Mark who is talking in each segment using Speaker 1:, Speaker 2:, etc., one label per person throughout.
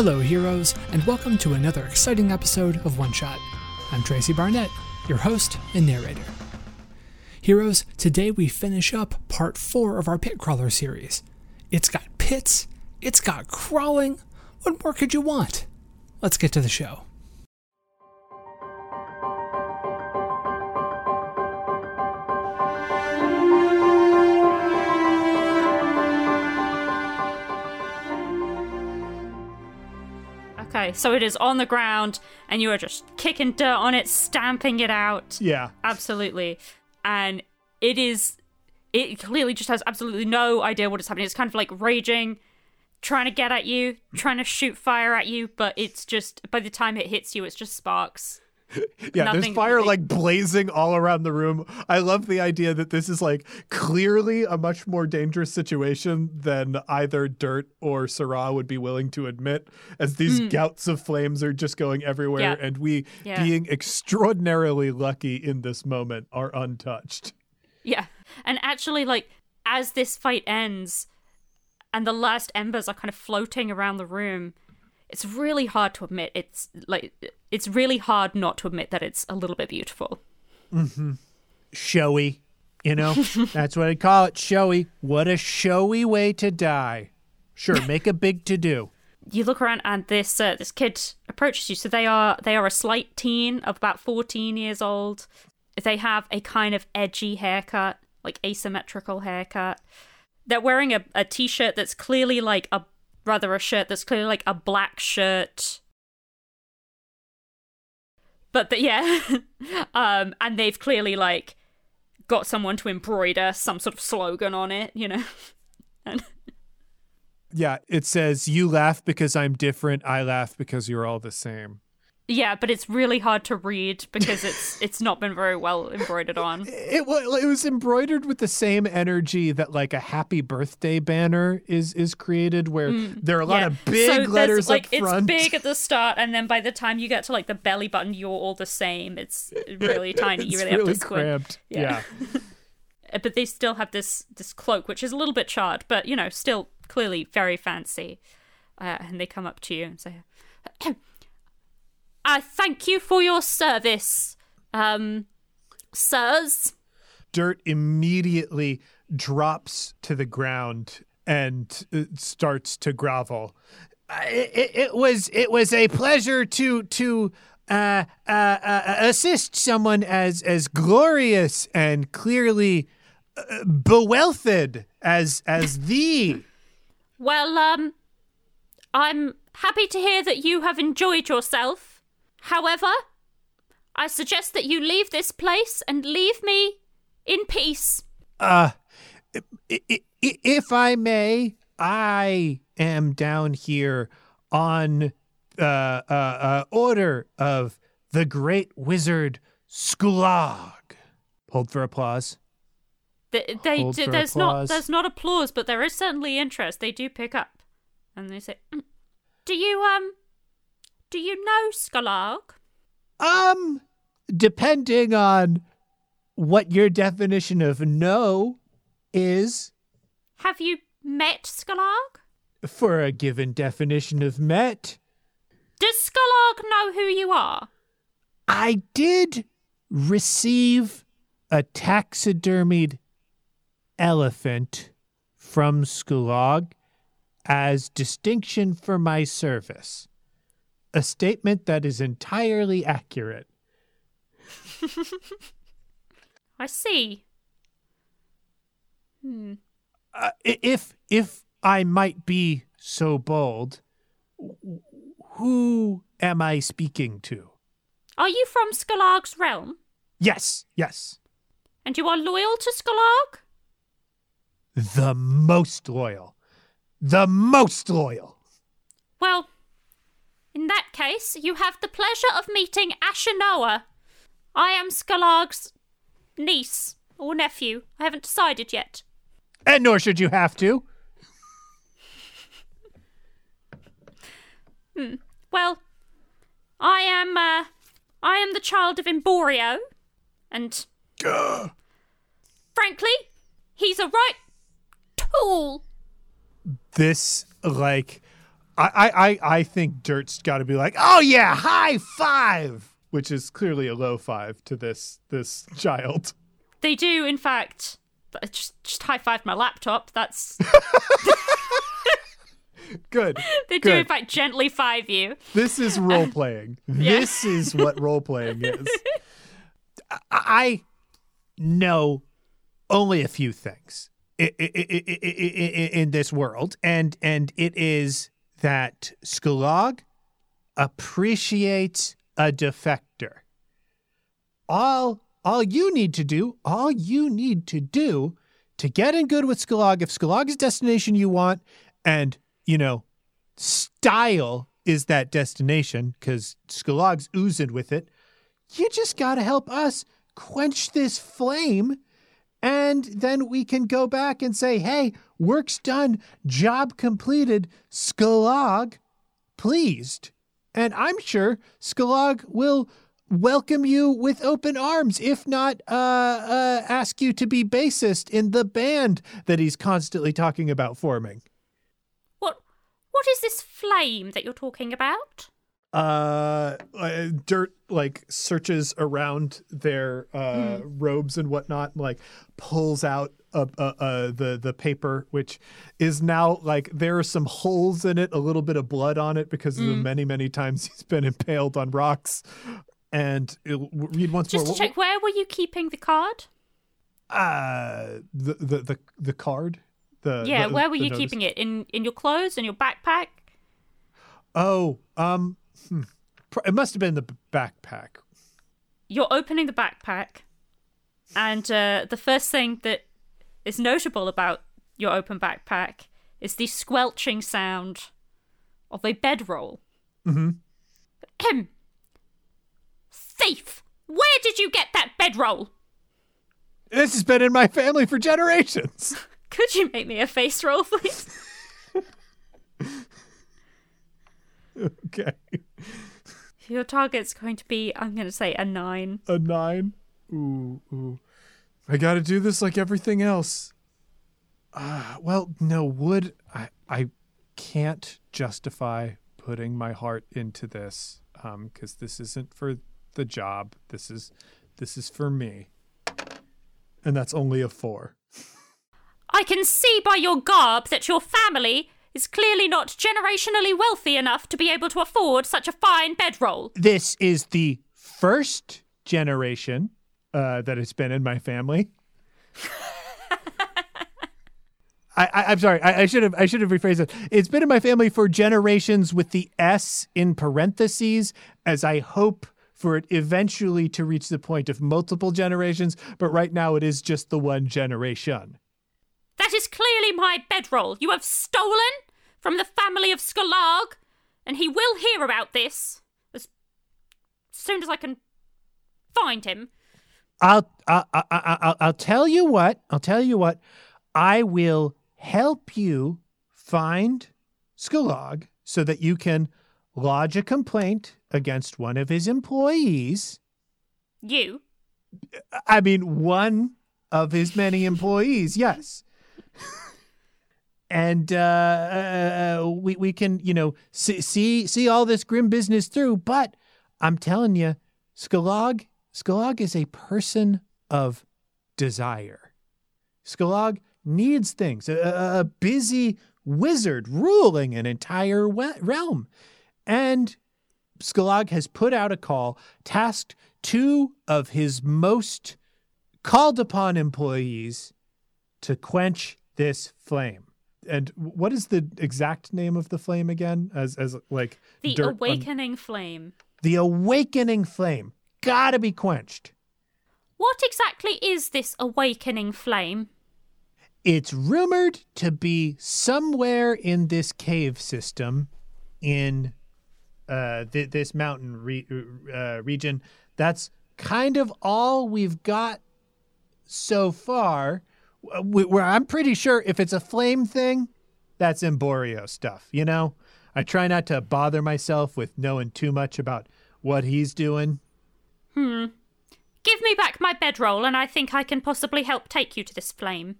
Speaker 1: Hello, heroes, and welcome to another exciting episode of One Shot. I'm Tracy Barnett, your host and narrator. Heroes, today we finish up part 4 of our pit crawler series. It's got pits, it's got crawling. What more could you want? Let's get to the show.
Speaker 2: Okay, so it is on the ground, and you are just kicking dirt on it, stamping it out.
Speaker 3: Yeah.
Speaker 2: Absolutely. And it is. It clearly just has absolutely no idea what is happening. It's kind of like raging, trying to get at you, trying to shoot fire at you, but it's just. By the time it hits you, it's just sparks.
Speaker 3: Yeah, there's fire like blazing all around the room. I love the idea that this is like clearly a much more dangerous situation than either Dirt or Syrah would be willing to admit, as these hmm. gouts of flames are just going everywhere.
Speaker 2: Yeah.
Speaker 3: and we,
Speaker 2: Yeah.
Speaker 3: being extraordinarily lucky in this moment, are untouched.
Speaker 2: Yeah. And actually, like, as this fight ends and the last embers are kind of floating around the room, it's really hard to admit. It's like, it's really hard not to admit that it's a little bit beautiful. Mm-hmm.
Speaker 3: Showy, you know? That's what I call it, showy. What a showy way to die. Sure, make a big to do.
Speaker 2: You look around and this uh, this kid approaches you. So they are they are a slight teen of about 14 years old. They have a kind of edgy haircut, like asymmetrical haircut. They're wearing a, a t-shirt that's clearly like a rather a shirt that's clearly like a black shirt. But the, yeah, um, and they've clearly like got someone to embroider some sort of slogan on it, you know.
Speaker 3: Yeah, it says, You laugh because I'm different. I laugh because you're all the same.
Speaker 2: Yeah, but it's really hard to read because it's it's not been very well embroidered on.
Speaker 3: It was it was embroidered with the same energy that like a happy birthday banner is is created, where there are a lot
Speaker 2: Mm, yeah.
Speaker 3: of big
Speaker 2: so
Speaker 3: letters
Speaker 2: like
Speaker 3: up front.
Speaker 2: it's big at the start, and then by the time you get to like the belly button, you're all the same. It's really tiny.
Speaker 3: It's
Speaker 2: you really,
Speaker 3: really
Speaker 2: have to squint. Yeah.
Speaker 3: Yeah.
Speaker 2: Uh, But they still have this this cloak, which is a little bit charred, but you know, still clearly very fancy. Uh, and they come up to you and say, "I thank you for your service, um, sirs."
Speaker 3: Dirt immediately drops to the ground and uh, starts to grovel. It, it, it was it was a pleasure to to uh, uh, uh, assist someone as as glorious and clearly uh, bewealthed as as thee.
Speaker 2: Well, um, I'm happy to hear that you have enjoyed yourself. However, I suggest that you leave this place and leave me in peace.
Speaker 3: Uh, if I may, I am down here on uh, uh, uh, order of the great wizard Skulag. Hold for applause.
Speaker 2: They, they
Speaker 3: Hold
Speaker 2: do, there's not
Speaker 3: applause.
Speaker 2: there's not applause, but there is certainly interest. They do pick up, and they say, "Mm, "Do you um, do you know Skalarg?"
Speaker 3: Um, depending on what your definition of no is
Speaker 2: Have you met Skalarg?
Speaker 3: for a given definition of met,
Speaker 2: Does Skalarg know who you are?
Speaker 3: I did receive a taxidermied elephant from Skulag as distinction for my service. A statement that is entirely accurate.
Speaker 2: I see. Hmm.
Speaker 3: Uh, if if I might be so bold, who am I speaking to?
Speaker 2: Are you from Skalarg's realm?
Speaker 3: Yes, yes.
Speaker 2: And you are loyal to Skalarg?
Speaker 3: The most loyal. The most loyal.
Speaker 2: Well, in that case, you have the pleasure of meeting Ashinoa. I am Skalarg's niece or nephew. I haven't decided yet.
Speaker 3: And nor should you have to. hmm.
Speaker 2: Well, I am uh I am the child of Emborio, and frankly, he's a right tool.
Speaker 3: This, like, I, I, I, think Dirt's got to be like, oh yeah, high five, which is clearly a low five to this this child.
Speaker 2: They do, in fact, just just high five my laptop. That's
Speaker 3: Good.
Speaker 2: they do, in fact, gently five you.
Speaker 3: This is role playing. This is what role playing is. I- I know only a few things in this world, and and it is that Skulog appreciates a defector. All all you need to do, all you need to do to get in good with Skulog, if Skulog is destination you want, and you know style is that destination because Skulog's oozing with it. You just got to help us quench this flame. And then we can go back and say, hey, work's done, job completed, Skulog pleased. And I'm sure Skulog will welcome you with open arms, if not uh, uh, ask you to be bassist in the band that he's constantly talking about forming.
Speaker 2: What what is this flame that you're talking about?
Speaker 3: Uh, uh dirt like searches around their uh robes and whatnot and like pulls out uh, uh, uh the the paper which is now like there are some holes in it a little bit of blood on it because of the many many times he's been impaled on rocks and it, read once
Speaker 2: Just
Speaker 3: more
Speaker 2: to check, where were you keeping the card?
Speaker 3: uh the, the the the card the
Speaker 2: Yeah,
Speaker 3: the-
Speaker 2: where were you
Speaker 3: notice.
Speaker 2: keeping it? In in your clothes, in your backpack?
Speaker 3: oh um hmm. It must have been the backpack
Speaker 2: You're opening the backpack, and uh, the first thing that is notable about your open backpack is the squelching sound of a bedroll.
Speaker 3: Mm-hmm.
Speaker 2: Ahem. Thief! Where did you get that bedroll?
Speaker 3: this has been in my family for generations
Speaker 2: Could you make me a face roll, please?
Speaker 3: okay
Speaker 2: Your target's going to be, I'm going to say, a nine.
Speaker 3: A nine? Ooh, ooh. I gotta do this like everything else. Ah, well, no, wood. I, I can't justify putting my heart into this, um, because this isn't for the job. This is, this is for me. And that's only a four.
Speaker 2: I can see by your garb that your family is clearly not generationally wealthy enough to be able to afford such a fine bedroll.
Speaker 3: This is the first generation uh, that it's been in my family. I, I, I'm sorry. I, I should have. I should have rephrased it. It's been in my family for generations, with the S in parentheses, as I hope for it eventually to reach the point of multiple generations. But right now, it is just the one generation.
Speaker 2: That is clearly my bedroll. You have stolen from the family of Skolarg, and he will hear about this as soon as I can find him.
Speaker 3: I'll, I, I, I, I'll, I'll tell you what. I'll tell you what. I will help you find Skulog so that you can lodge a complaint against one of his employees.
Speaker 2: You?
Speaker 3: I mean, one of his many employees. Yes. and uh, uh, we we can you know see, see see all this grim business through. But I'm telling you, Skulog Skulog is a person of desire. Skulog needs things. A, a- busy wizard ruling an entire realm, and Skulog has put out a call, tasked two of his most called upon employees to quench this flame. And what is the exact name of the flame again? As as like
Speaker 2: The
Speaker 3: dirt on-
Speaker 2: awakening flame.
Speaker 3: the awakening flame gotta be quenched.
Speaker 2: What exactly is this awakening flame?
Speaker 3: It's rumored to be somewhere in this cave system in uh, th- this mountain re- uh, region. That's kind of all we've got so far. W- Where I'm pretty sure if it's a flame thing, that's Emborio stuff. You know, I try not to bother myself with knowing too much about what he's doing. Hmm.
Speaker 2: Give me back my bedroll, and I think I can possibly help take you to this flame.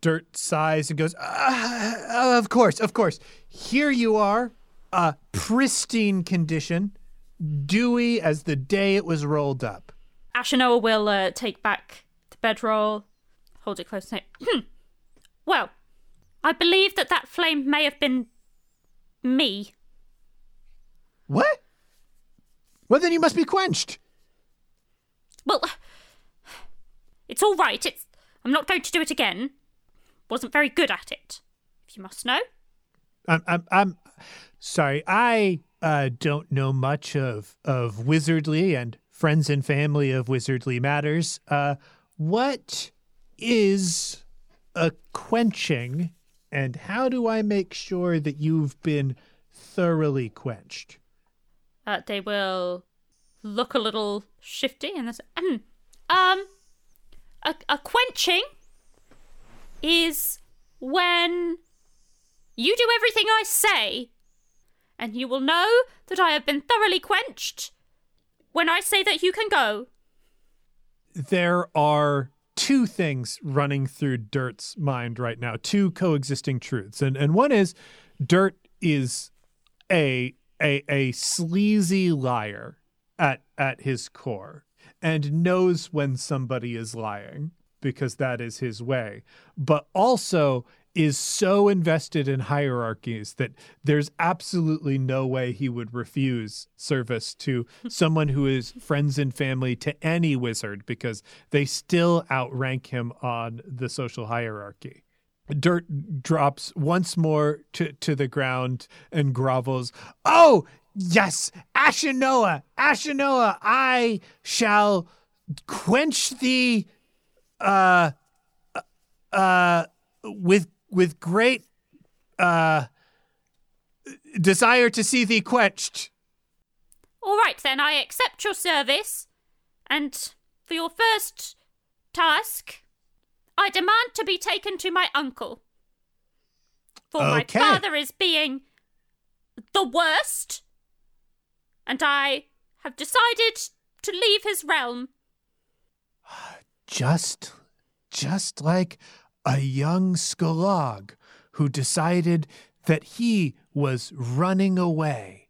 Speaker 3: Dirt sighs and goes, uh, Of course, of course. Here you are, uh, pristine condition, dewy as the day it was rolled up.
Speaker 2: Ashinoa will uh, take back the bedroll, hold it close, and say, Well, I believe that that flame may have been me.
Speaker 3: What? Well, then you must be quenched.
Speaker 2: Well, it's all right. It's. I'm not going to do it again. Wasn't very good at it, if you must know.
Speaker 3: I'm. I'm. I'm sorry. I uh, don't know much of of wizardly and friends and family of wizardly matters. Uh, what is a quenching, and how do I make sure that you've been thoroughly quenched?
Speaker 2: Uh, they will look a little shifty and "Hmm, um, a, a quenching is when you do everything I say, and you will know that I have been thoroughly quenched when I say that you can go.
Speaker 3: There are two things running through Dirt's mind right now, two coexisting truths. And and one is Dirt is a a a sleazy liar at at his core and knows when somebody is lying because that is his way but also is so invested in hierarchies that there's absolutely no way he would refuse service to someone who is friends and family to any wizard because they still outrank him on the social hierarchy Dirt drops once more to, to the ground and grovels. Oh, yes, Ashinoa, Ashinoa, I shall quench thee uh uh with with great uh desire to see thee quenched.
Speaker 2: All right, then, I accept your service, and for your first task, I demand to be taken to my uncle. For
Speaker 3: Okay.
Speaker 2: my father is being the worst, and I have decided to leave his realm.
Speaker 3: Just just like a young Skalog who decided that he was running away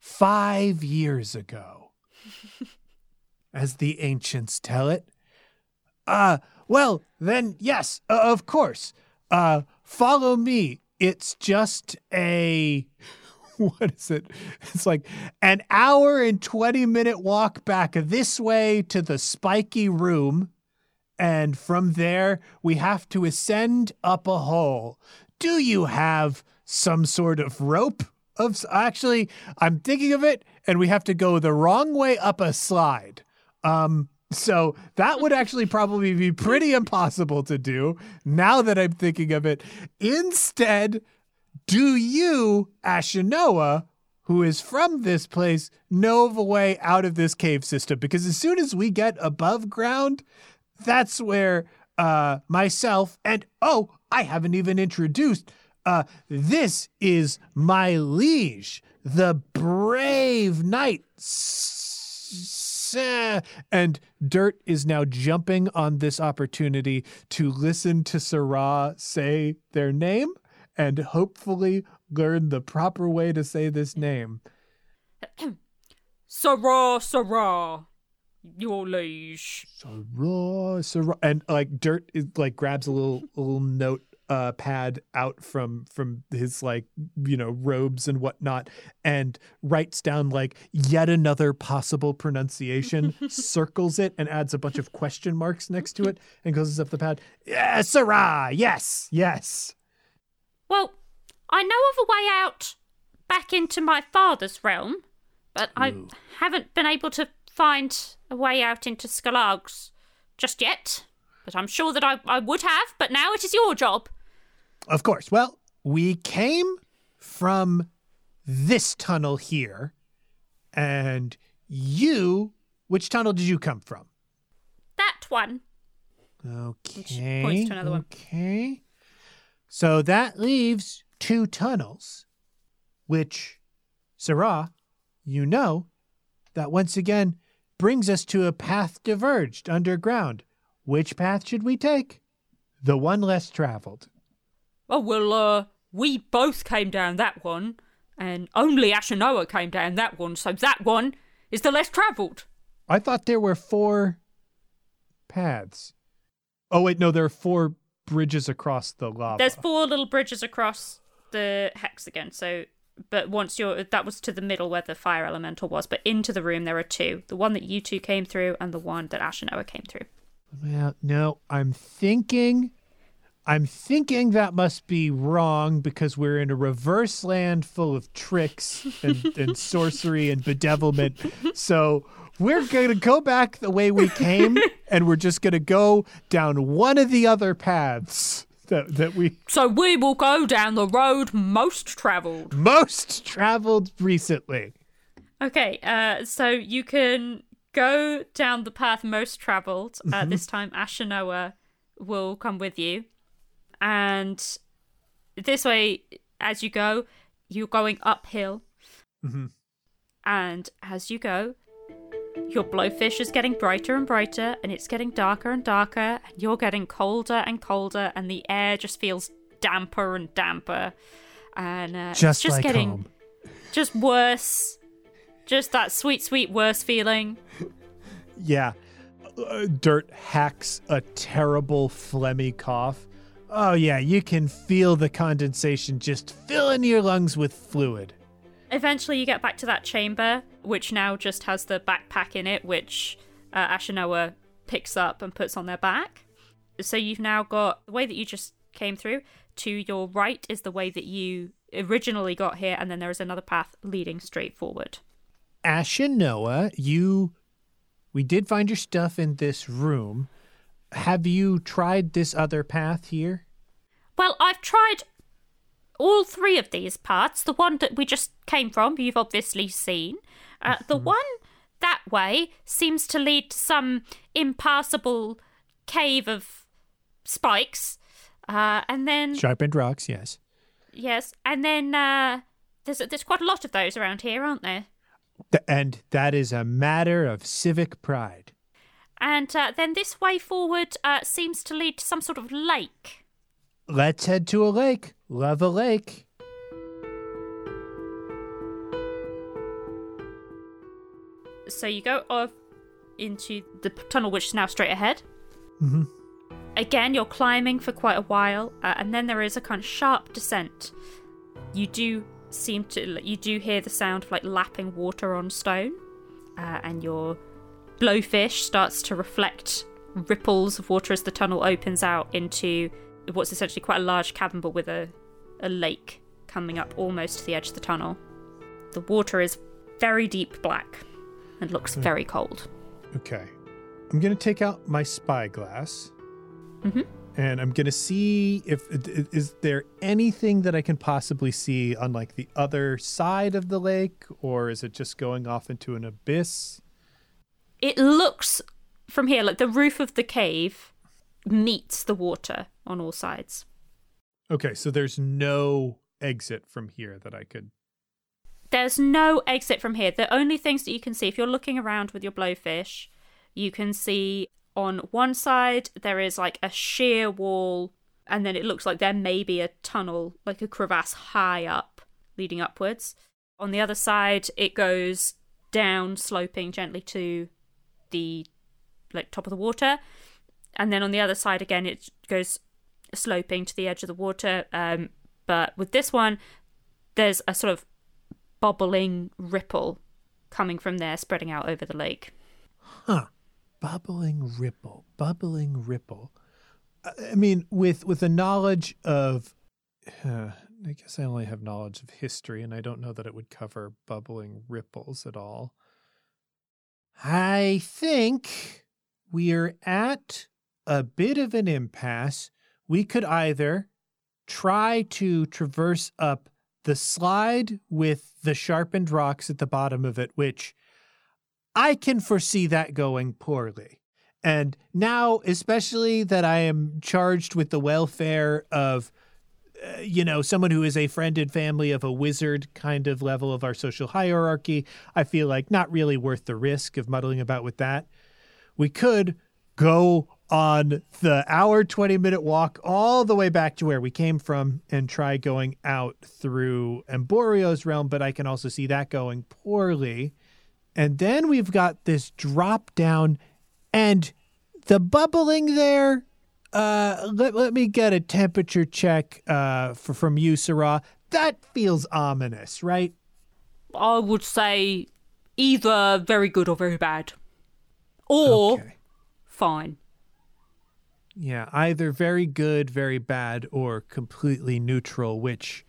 Speaker 3: five years ago. As the ancients tell it. Uh, well, then, yes, uh, of course. Uh, follow me. It's just a. What is it? It's like an hour and 20 minute walk back this way to the spiky room. And from there, we have to ascend up a hole. Do you have some sort of rope? Of actually, I'm thinking of it, and we have to go the wrong way up a slide. Um, so that would actually probably be pretty impossible to do now that I'm thinking of it. Instead, do you, Ashinoa, who is from this place, know of a way out of this cave system? Because as soon as we get above ground, that's where uh, myself and oh, I haven't even introduced. Uh, this is my liege, the brave knight. And Dirt is now jumping on this opportunity to listen to Syrah say their name and hopefully learn the proper way to say this name.
Speaker 2: Syrah, Syrah, your liege.
Speaker 3: Syrah, Syrah, and like Dirt is like grabs a little a little note uh pad out from from his like you know robes and whatnot and writes down like yet another possible pronunciation circles it and adds a bunch of question marks next to it and closes up the pad. Yeah Syrah yes! Yes!
Speaker 2: Well, I know of a way out back into my father's realm, but I haven't been able to find a way out into Skalag's just yet. But I'm sure that I, I would have, but now it is your job.
Speaker 3: Of course. Well, we came from this tunnel here, and you, which tunnel did you come from?
Speaker 2: That one.
Speaker 3: Okay.
Speaker 2: points to another one.
Speaker 3: Okay. So that leaves two tunnels, which, Syrah, you know, that once again brings us to a path diverged underground. Which path should we take? the one less traveled.
Speaker 2: Oh well, uh, we both came down that one, and only Ashinoa came down that one, so that one is the less travelled.
Speaker 3: I thought there were four paths. Oh wait, no, there are four bridges across the lava.
Speaker 2: There's four little bridges across the hexagon, so but once you're that was to the middle where the fire elemental was, but into the room there are two. The one that you two came through and the one that Ashinoa came through.
Speaker 3: Well, no, I'm thinking I'm thinking that must be wrong because we're in a reverse land full of tricks and, and sorcery and bedevilment. So we're going to go back the way we came and we're just going to go down one of the other paths that, that we
Speaker 2: So we will go down the road most travelled.
Speaker 3: most traveled recently.
Speaker 2: Okay, uh, so you can go down the path most travelled. Uh, This time, Ashinoa will come with you, and this way, as you go, you're going uphill,
Speaker 3: Mhm.
Speaker 2: and as you go, your blowfish is getting brighter and brighter, and it's getting darker and darker, and you're getting colder and colder, and the air just feels damper and damper, and uh,
Speaker 3: Just,
Speaker 2: just
Speaker 3: like
Speaker 2: getting
Speaker 3: home.
Speaker 2: just worse. Just that sweet, sweet worse feeling.
Speaker 3: Yeah. Uh, dirt hacks a terrible phlegmy cough. Oh, yeah, you can feel the condensation just filling your lungs with fluid.
Speaker 2: Eventually, you get back to that chamber, which now just has the backpack in it, which uh, Ashinoa picks up and puts on their back. So you've now got the way that you just came through. To your right is the way that you originally got here, and then there is another path leading straight forward.
Speaker 3: Ashinoa, you. We did find your stuff in this room. Have you tried this other path here?
Speaker 2: Well, I've tried all three of these parts. The one that we just came from, you've obviously seen. Uh, the one that way seems to lead to some impassable cave of spikes. Uh, and then,
Speaker 3: Sharpened rocks, yes.
Speaker 2: yes, and then uh, there's, there's quite a lot of those around here, aren't there?
Speaker 3: Th- and that is a matter of civic pride.
Speaker 2: And uh, then this way forward uh, seems to lead to some sort of lake.
Speaker 3: Let's head to a lake. Love a lake.
Speaker 2: So you go off into the tunnel, which is now straight ahead.
Speaker 3: Mhm.
Speaker 2: Again, you're climbing for quite a while, uh, and then there is a kind of sharp descent. You do seem to, you do hear the sound of like lapping water on stone, uh, and your blowfish starts to reflect ripples of water as the tunnel opens out into what's essentially quite a large cavern, but with a, a lake coming up almost to the edge of the tunnel. The water is very deep black and looks very cold.
Speaker 3: Okay. I'm going to take out my spyglass.
Speaker 2: Mhm.
Speaker 3: And I'm going to see if is there anything that I can possibly see on like the other side of the lake or is it just going off into an abyss?
Speaker 2: It looks from here like the roof of the cave meets the water on all sides.
Speaker 3: Okay, so there's no exit from here that I could
Speaker 2: There's no exit from here. The only things that you can see, if you're looking around with your blowfish, you can see on one side there is like a sheer wall, and then it looks like there may be a tunnel, like a crevasse high up, leading upwards. On the other side, it goes down, sloping gently to the like top of the water, and then on the other side again, it goes sloping to the edge of the water. Um, but with this one, there's a sort of bubbling ripple coming from there, spreading out over the lake.
Speaker 3: Huh. Bubbling ripple, bubbling ripple. I mean, with with the knowledge of, uh, I guess I only have knowledge of history, and I don't know that it would cover bubbling ripples at all. I think we're at a bit of an impasse. We could either try to traverse up the slide with the sharpened rocks at the bottom of it, which I can foresee that going poorly. And now, especially that I am charged with the welfare of, uh, you know, someone who is a friend and family of a wizard kind of level of our social hierarchy, I feel like not really worth the risk of muddling about with that. We could go on the hour 20 minute walk all the way back to where we came from and try going out through Emborio's realm, but I can also see that going poorly. And then we've got this drop down and the bubbling there. Uh, let, let me get a temperature check uh, for, from you, Syrah. That feels ominous, right?
Speaker 2: I would say either very good or very bad. Or
Speaker 3: Okay.
Speaker 2: fine.
Speaker 3: Yeah, either very good, very bad, or completely neutral, which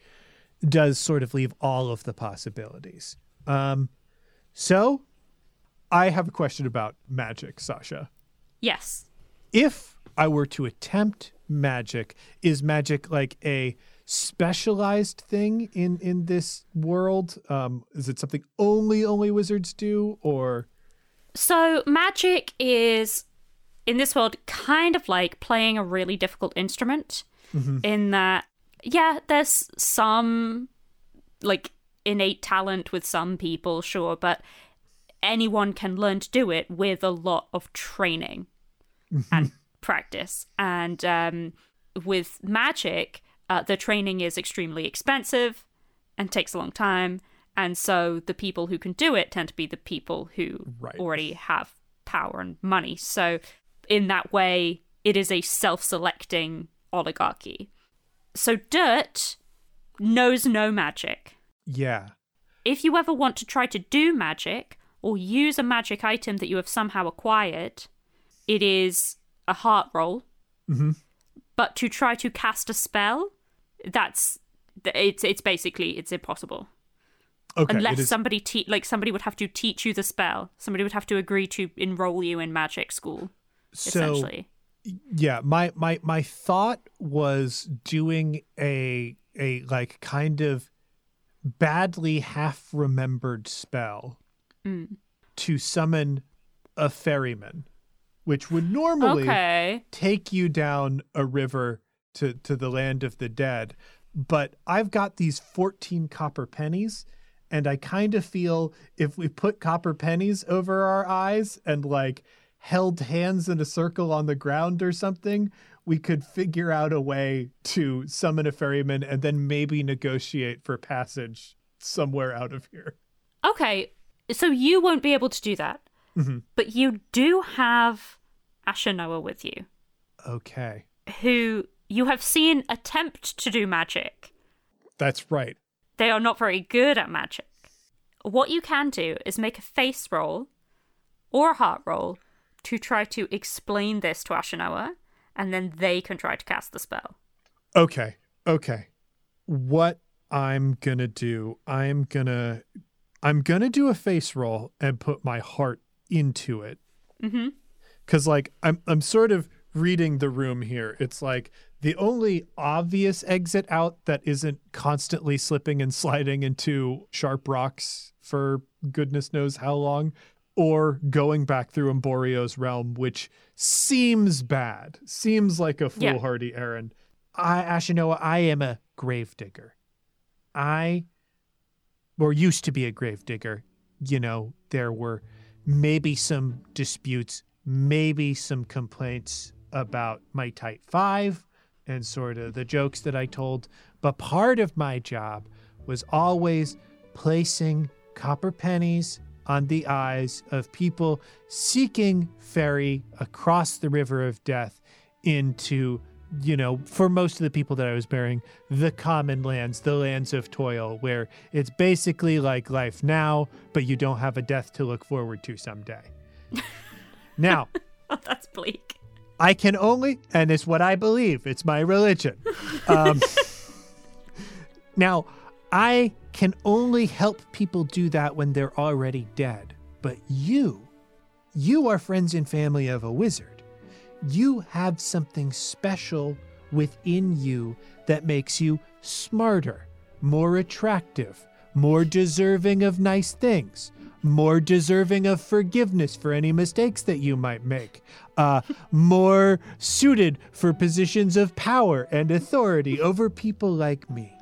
Speaker 3: does sort of leave all of the possibilities. Um, so, I have a question about magic, Sasha.
Speaker 2: Yes.
Speaker 3: If I were to attempt magic, is magic like a specialized thing in in this world? Um, is it something only only wizards do, or
Speaker 2: So magic is in this world kind of like playing a really difficult instrument in that yeah, there's some like innate talent with some people, sure, but anyone can learn to do it with a lot of training and practice. And um, with magic, uh, the training is extremely expensive and takes a long time. And so the people who can do it tend to be the people who
Speaker 3: Right.
Speaker 2: already have power and money. So, in that way, it is a self selecting oligarchy. So, Dirt knows no magic.
Speaker 3: yeah,
Speaker 2: If you ever want to try to do magic or use a magic item that you have somehow acquired, it is a heart roll.
Speaker 3: Mm-hmm.
Speaker 2: But to try to cast a spell, that's it's it's basically it's impossible
Speaker 3: okay,
Speaker 2: unless
Speaker 3: is-
Speaker 2: somebody te- like somebody would have to teach you the spell. Somebody would have to agree to enroll you in magic school.
Speaker 3: So.
Speaker 2: Essentially,
Speaker 3: yeah my my my thought was doing a a like kind of badly half remembered spell
Speaker 2: Mm.
Speaker 3: to summon a ferryman which would normally
Speaker 2: okay.
Speaker 3: take you down a river to to the land of the dead but i've got these 14 copper pennies and i kind of feel if we put copper pennies over our eyes and like held hands in a circle on the ground or something we could figure out a way to summon a ferryman and then maybe negotiate for passage somewhere out of here
Speaker 2: Okay, so you won't be able to do that,
Speaker 3: Mhm.
Speaker 2: but you do have Ashinoa with you,
Speaker 3: okay
Speaker 2: who you have seen attempt to do magic.
Speaker 3: that's right
Speaker 2: They are not very good at magic. What you can do is make a face roll or a heart roll to try to explain this to Ashinoa, and then they can try to cast the spell.
Speaker 3: Okay. Okay. What I'm going to do, I'm going to I'm going to do a face roll and put my heart into it.
Speaker 2: Mm-hmm.
Speaker 3: Cuz like I'm I'm sort of reading the room here. It's like the only obvious exit out that isn't constantly slipping and sliding into sharp rocks for goodness knows how long or going back through Emborio's realm which seems bad. Seems like a
Speaker 2: Yeah.
Speaker 3: foolhardy errand. I Ashinoa, I am a gravedigger. I or used to be a gravedigger. You know, there were maybe some disputes, maybe some complaints about my Type 5 and sort of the jokes that I told. But part of my job was always placing copper pennies on the eyes of people seeking ferry across the river of death into you know, for most of the people that I was burying, the common lands, the lands of toil, where it's basically like life now, but you don't have a death to look forward to someday. now,
Speaker 2: Oh, that's bleak.
Speaker 3: I can only, and it's what I believe, it's my religion. Um, now, I can only help people do that when they're already dead. But you, you are friends and family of a wizard. You have something special within you that makes you smarter, more attractive, more deserving of nice things, more deserving of forgiveness for any mistakes that you might make, uh, more suited for positions of power and authority over people like me.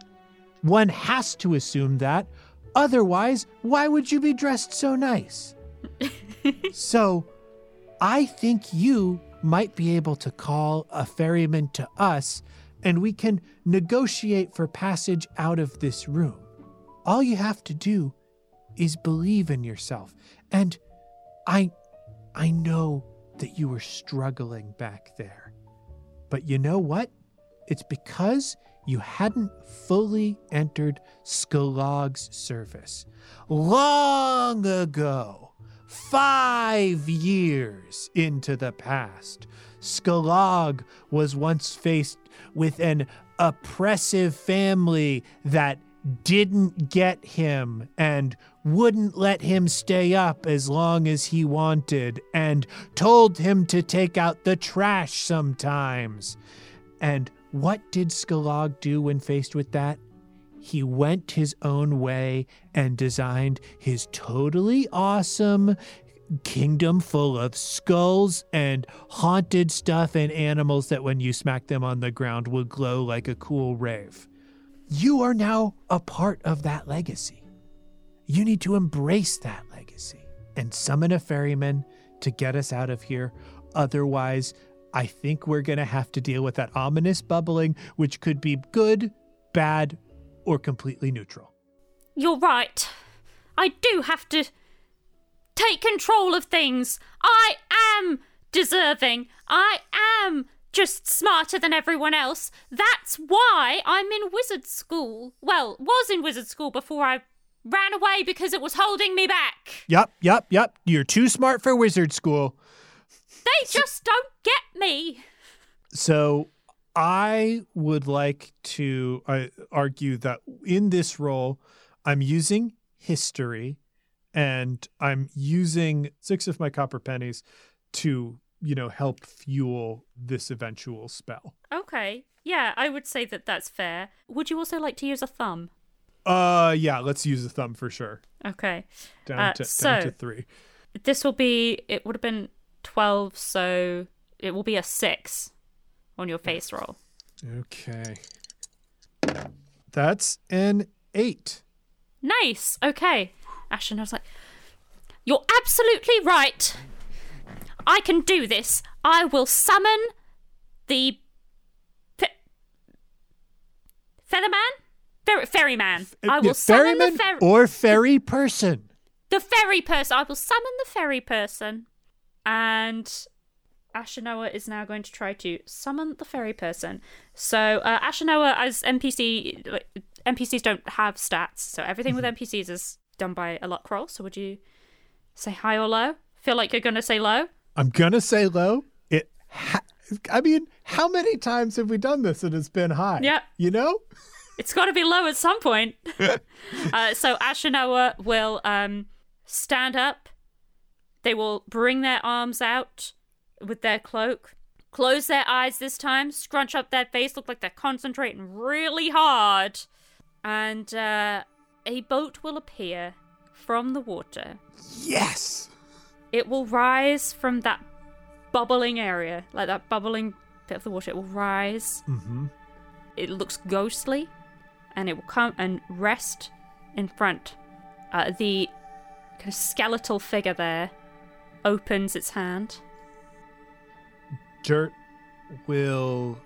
Speaker 3: One has to assume that. Otherwise, why would you be dressed so nice? so, I think you might be able to call a ferryman to us and we can negotiate for passage out of this room. All you have to do is believe in yourself. And I I know that you were struggling back there. But you know what? It's because you hadn't fully entered Skalog's service. Long ago, five years into the past, Skalog was once faced with an oppressive family that didn't get him and wouldn't let him stay up as long as he wanted and told him to take out the trash sometimes. And what did Skalog do when faced with that? He went his own way and designed his totally awesome kingdom full of skulls and haunted stuff and animals that when you smack them on the ground will glow like a cool rave. You are now a part of that legacy. You need to embrace that legacy and summon a ferryman to get us out of here. Otherwise, I think we're going to have to deal with that ominous bubbling, which could be good, bad, or completely neutral.
Speaker 2: You're right. I do have to take control of things. I am deserving. I am just smarter than everyone else. That's why I'm in wizard school. Well, was in wizard school before I ran away because it was holding me back.
Speaker 3: Yep, yep, yep. You're too smart for wizard school.
Speaker 2: They just don't get me.
Speaker 3: So I would like to uh, argue that in this role, I'm using history and I'm using six of my copper pennies to, you know, help fuel this eventual spell.
Speaker 2: Okay. Yeah, I would say that that's fair. Would you also like to use a thumb?
Speaker 3: Uh, yeah, let's use a thumb for sure.
Speaker 2: Okay.
Speaker 3: Down
Speaker 2: Uh,
Speaker 3: to
Speaker 2: so-
Speaker 3: down to three.
Speaker 2: This will be, it would have been 12, so it will be a 6 on your face roll.
Speaker 3: Okay. That's an eight.
Speaker 2: Nice. Okay. Ashton I was like, You're absolutely right. I can do this. I will summon the fe- Featherman? Fer- ferryman. I will
Speaker 3: Yeah,
Speaker 2: summon the
Speaker 3: or ferry person.
Speaker 2: the ferry person. I will summon the ferry person. And Ashinoa is now going to try to summon the ferry person. So uh, Ashinoa, as NPC, like, NPCs don't have stats, so everything with NPCs is done by a luck roll. So would you say high or low? Feel like you're going to say low?
Speaker 3: I'm gonna say low. It. Ha- I mean, how many times have we done this and it's been high?
Speaker 2: Yeah.
Speaker 3: You know.
Speaker 2: It's got to be low at some point. uh, so Ashinoa will um, stand up. They will bring their arms out with their cloak, close their eyes this time, scrunch up their face, look like they're concentrating really hard, and uh, a boat will appear from the water.
Speaker 3: Yes.
Speaker 2: It will rise from that bubbling area, like that bubbling bit of the water. It will rise.
Speaker 3: Mm-hmm.
Speaker 2: It looks ghostly, and it will come and rest in front. Uh, the kind of skeletal figure there opens its hand.
Speaker 3: Dirt will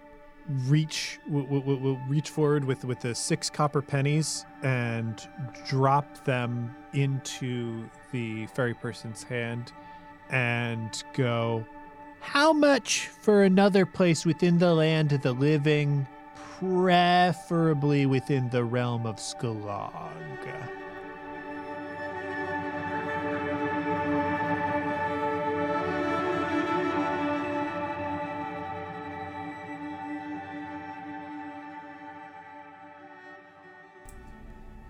Speaker 3: reach will, will, will reach forward with with the six copper pennies and drop them into the fairy person's hand and go how much for another place within the land of the living preferably within the realm of Skalog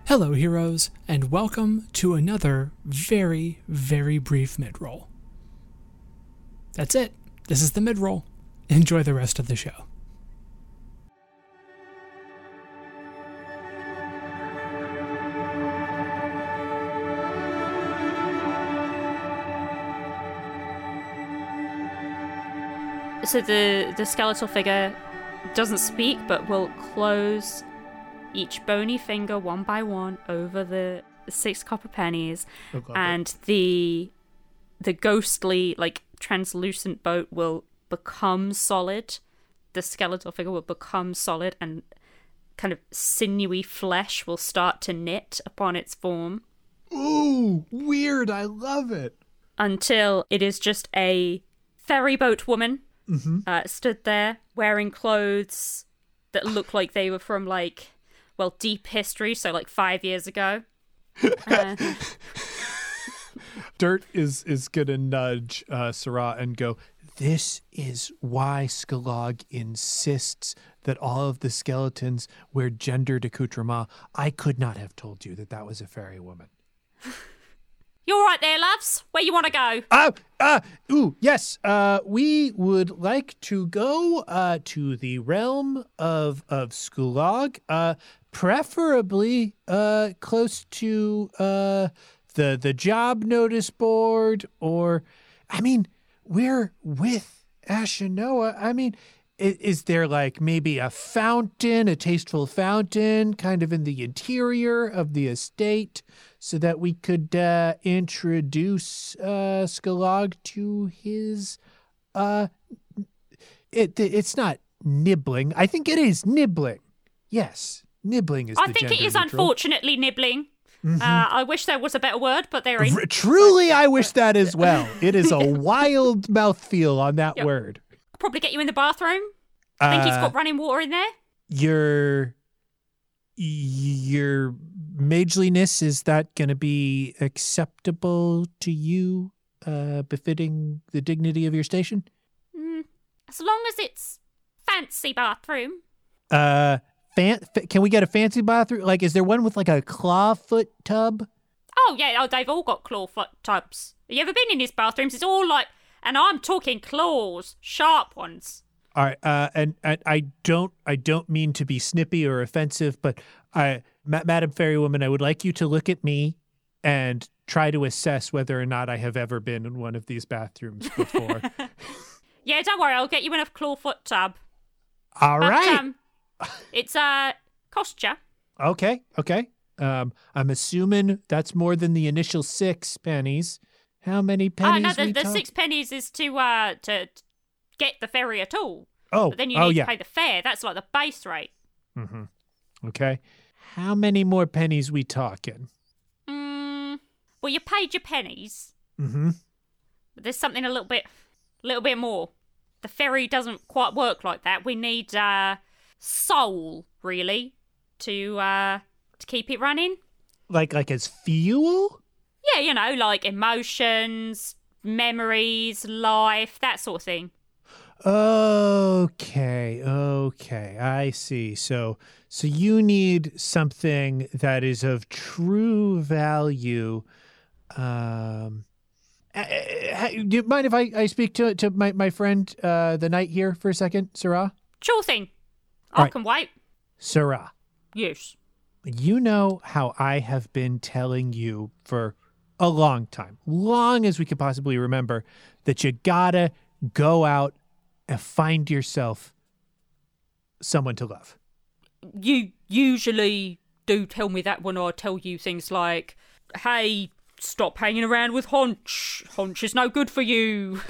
Speaker 1: Hello, heroes, and welcome to another very, very brief midroll. That's it. This is the midroll. Enjoy the rest of the show.
Speaker 2: So the the skeletal figure doesn't speak, but will close each bony finger one by one over the six copper pennies,
Speaker 3: Oh,
Speaker 2: and the the ghostly like translucent boat will become solid. The skeletal figure will become solid and kind of sinewy flesh will start to knit upon its form
Speaker 3: Ooh, weird. I love it.
Speaker 2: until it is just a ferry boat woman uh, stood there wearing clothes that look like they were from like well deep history so like five years ago Uh,
Speaker 3: Dirt is is gonna nudge uh, Syrah and go. This is why Skalog insists that all of the skeletons wear gendered accoutrement. I could not have told you that that was a fairy woman.
Speaker 2: You're right there loves where you want to go
Speaker 3: Ah, uh, ooh, yes. Uh, we would like to go uh, to the realm of of Skulog, uh, preferably uh, close to uh, the the job notice board, or, I mean, we're with Ashinoa. I mean. i- Is there like maybe a fountain, a tasteful fountain, kind of in the interior of the estate, so that we could uh, introduce uh, to his. Uh, it it's not nibbling. I think it is nibbling. Yes, nibbling is.
Speaker 2: i think it is
Speaker 3: neutral.
Speaker 2: unfortunately nibbling uh, i wish there was a better word but there
Speaker 3: R- truly, I wish that as well. It is a wild mouthfeel on that
Speaker 2: Yep.
Speaker 3: word.
Speaker 2: probably get you in the bathroom i think he's
Speaker 3: Uh,
Speaker 2: got running water in there
Speaker 3: your your mageliness is that going to be acceptable to you uh befitting the dignity of your station
Speaker 2: mm, as long as it's fancy bathroom
Speaker 3: uh fan- can we get a fancy bathroom like is there one with like a claw foot tub
Speaker 2: Oh yeah, oh they've all got claw foot tubs. Have you ever been in these bathrooms? It's all like, and I'm talking claws, sharp ones.
Speaker 3: all right uh and, and i don't i don't mean to be snippy or offensive but i Ma- madam fairywoman i would like you to look at me and try to assess whether or not i have ever been in one of these bathrooms before
Speaker 2: Yeah, don't worry, I'll get you in a claw foot tub.
Speaker 3: all
Speaker 2: But,
Speaker 3: right
Speaker 2: um, it's uh cost ya.
Speaker 3: Okay, okay. Um, I'm assuming that's more than the initial six pennies. How many pennies?
Speaker 2: Oh no, the, the
Speaker 3: talk-
Speaker 2: six pennies is to uh to get the ferry at all.
Speaker 3: Oh,
Speaker 2: But then you
Speaker 3: oh
Speaker 2: need
Speaker 3: yeah.
Speaker 2: to pay the fare. That's like the base rate.
Speaker 3: hmm Okay. How many more pennies we talking?
Speaker 2: Mm, well, you paid your pennies.
Speaker 3: Mm-hmm.
Speaker 2: But there's something a little bit, little bit more. The ferry doesn't quite work like that. We need uh, soul, really, to uh, to keep it running.
Speaker 3: Like like as fuel?
Speaker 2: Yeah, you know, like emotions, memories, life, that sort of thing.
Speaker 3: Okay, okay. I see. So so you need something that is of true value. Um do you mind if I, I speak to to my, my friend uh the knight here for a second, Syrah?
Speaker 2: Sure thing. I
Speaker 3: Alright.
Speaker 2: can wait.
Speaker 3: Syrah.
Speaker 2: Yes.
Speaker 3: You know how I have been telling you for a long time, long as we could possibly remember, that you gotta go out and find yourself someone to love.
Speaker 2: You usually do tell me that when I tell you things like, hey, stop hanging around with Honch. Honch is no good for you.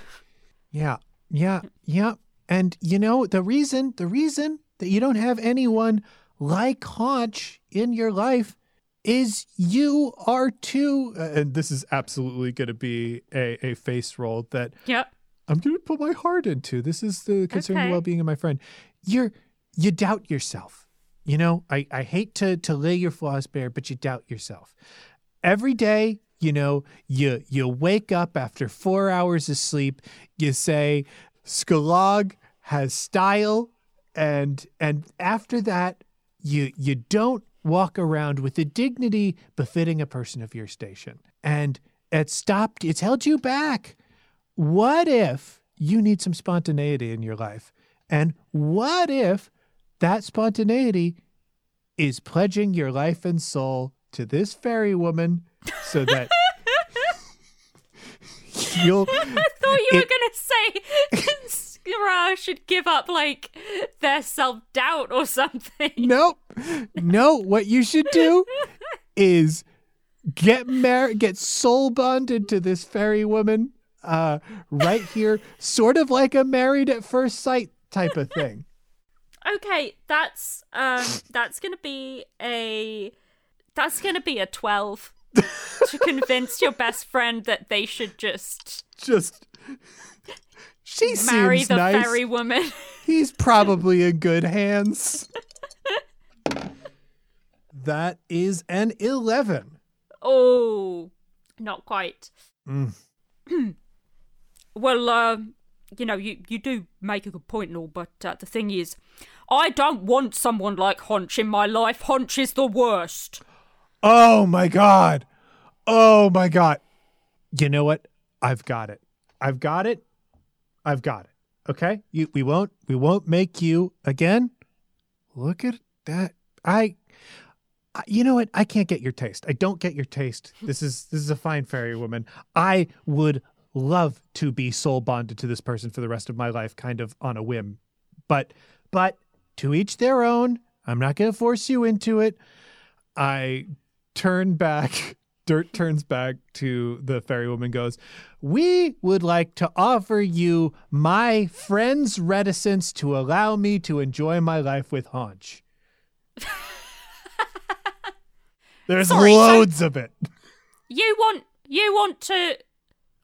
Speaker 3: Yeah, yeah, yeah. And you know, the reason, the reason that you don't have anyone like Honch in your life is you are too. uh, And this is absolutely going to be a, a face roll that
Speaker 2: Yep.
Speaker 3: I'm going to put my heart into. This is the concern
Speaker 2: Okay.
Speaker 3: the well-being of my friend. You're you doubt yourself. You know, I, I hate to to lay your flaws bare, but you doubt yourself. Every day, you know, you you wake up after four hours of sleep, you say, Skalog has style, and and after that, you you don't walk around with the dignity befitting a person of your station. And it's stopped, it's held you back. What if you need some spontaneity in your life? And what if that spontaneity is pledging your life and soul to this fairy woman so that you'll
Speaker 2: I thought you were gonna say Skra should give up like their self doubt or something.
Speaker 3: Nope. No, what you should do is get married, get soul bonded to this fairy woman, uh, right here, sort of like a married at first sight type of thing.
Speaker 2: Okay, that's um that's gonna be a that's gonna be a twelve to convince your best friend that they should just
Speaker 3: Just she
Speaker 2: marry
Speaker 3: seems
Speaker 2: the
Speaker 3: nice.
Speaker 2: fairy woman.
Speaker 3: He's probably in good hands. that is an eleven.
Speaker 2: oh, not quite.
Speaker 3: Mm.
Speaker 2: well, um, you know, you you do make a good point and all, but uh, the thing is, I don't want someone like Honch in my life. Honch is the worst.
Speaker 3: Oh my god. Oh my god. You know what? I've got it. I've got it. I've got it. Okay? You we won't we won't make you again. Look at that. I I- you know what? I can't get your taste. I don't get your taste. This is this is a fine fairy woman. I would love to be soul bonded to this person for the rest of my life kind of on a whim. But but to each their own. I'm not going to force you into it. I turn back. Dirt turns back to the fairy woman goes, We would like to offer you my friend's reticence to allow me to enjoy my life with Honch. There's
Speaker 2: Sorry, so-
Speaker 3: loads of it.
Speaker 2: You want you want to